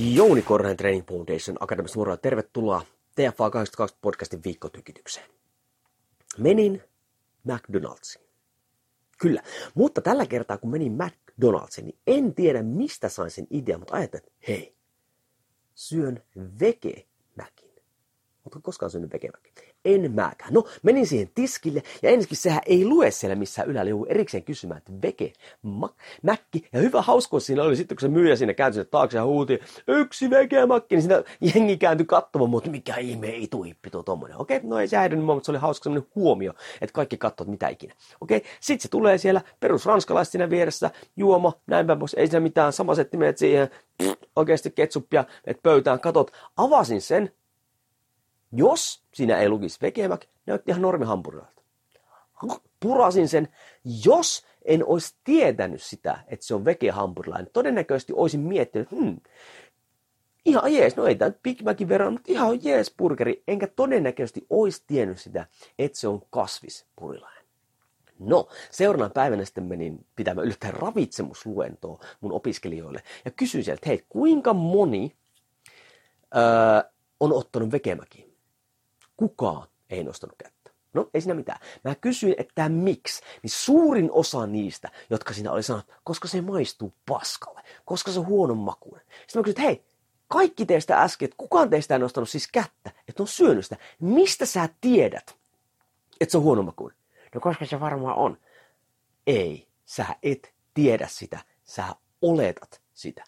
Jouni Korhonen Training Foundation Akademista moro tervetuloa TFA 82 podcastin viikkotykitykseen. Menin McDonald'siin. Kyllä, mutta tällä kertaa kun menin McDonald'siin, niin en tiedä mistä sain sen idean, mutta ajattelin, että hei, syön vege Mäkin. Oletko koskaan syönyt vege Mäkin? En mäkään. No, menin siihen tiskille ja ensinnäkin sehän ei lue siellä missään ylällä. Erikseen kysymään, että veke, ma, mäkki. Ja hyvä hauska siinä oli sitten, kun se myyjä siinä kääntyi sinne taakse ja huuti, yksi vege makki, niin siinä jengi kääntyi katsomaan, mutta mikä ihme ituippi tuo tommonen. Okei, no ei se häirinyt mutta se oli hauska semmoinen huomio, että kaikki katsovat mitä ikinä. Okei, sitten se tulee siellä, perus ranskalaiset siinä vieressä, juoma, näin päin pois, ei siinä mitään, sama setti siihen, pff, oikeasti ketsuppia, että pöytään, katot. Avasin sen, jos siinä ei lukisi vekemäk, näytti ihan normihampurilta. Purasin sen, jos en olisi tietänyt sitä, että se on vegehampurilainen. Todennäköisesti olisin miettinyt, hmm, ihan jees, no ei tämä Big Macin verran, mutta ihan jees burgeri. Enkä todennäköisesti olisi tiennyt sitä, että se on kasvispurilainen. No, seuraavana päivänä sitten menin pitämään yllättäen ravitsemusluentoa mun opiskelijoille ja kysyin sieltä, hei, kuinka moni öö, on ottanut vekemäkin? Kukaan ei nostanut kättä. No, ei siinä mitään. Mä kysyin, että miksi, niin suurin osa niistä, jotka siinä oli sanonut, koska se maistuu paskalle, koska se on huonon makuinen. Sitten mä kysyin, että hei, kaikki teistä äsken, että kukaan teistä ei nostanut siis kättä, että on syönyt sitä. Mistä sä tiedät, että se on huonon makuinen? No koska se varmaan on. Ei, sä et tiedä sitä, sä oletat sitä.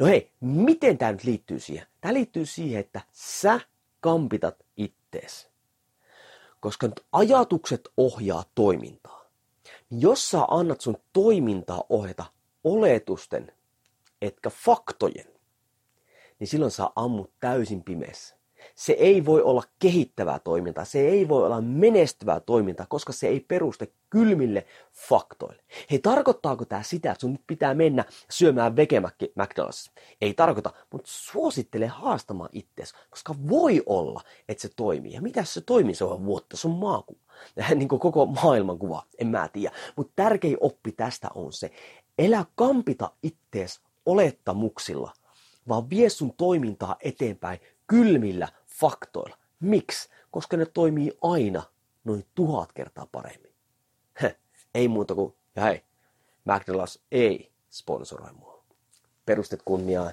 No hei, miten tämä nyt liittyy siihen? Tämä liittyy siihen, että sä kampitat ittees. Koska ajatukset ohjaa toimintaa. Jos sä annat sun toimintaa ohjata oletusten, etkä faktojen, niin silloin sä ammut täysin pimeässä. Se ei voi olla kehittävää toimintaa, se ei voi olla menestyvää toimintaa, koska se ei peruste kylmille faktoille. Hei, tarkoittaako tämä sitä, että sun pitää mennä syömään vegemäkki McDonald's? Ei tarkoita, mutta suosittele haastamaan itseäsi, koska voi olla, että se toimii. Ja mitä se toimii? Se on vuotta, se on maakuva. niin kuin koko maailmankuva, en mä tiedä. Mutta tärkein oppi tästä on se, elä kampita ittees olettamuksilla, vaan vie sun toimintaa eteenpäin kylmillä faktoilla. Miksi? Koska ne toimii aina noin tuhat kertaa paremmin. Heh, ei muuta kuin, ja hei, McDonald's ei sponsoroi mua. Perustet kunniaa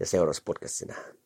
ja seuraavassa podcastissa nähdään.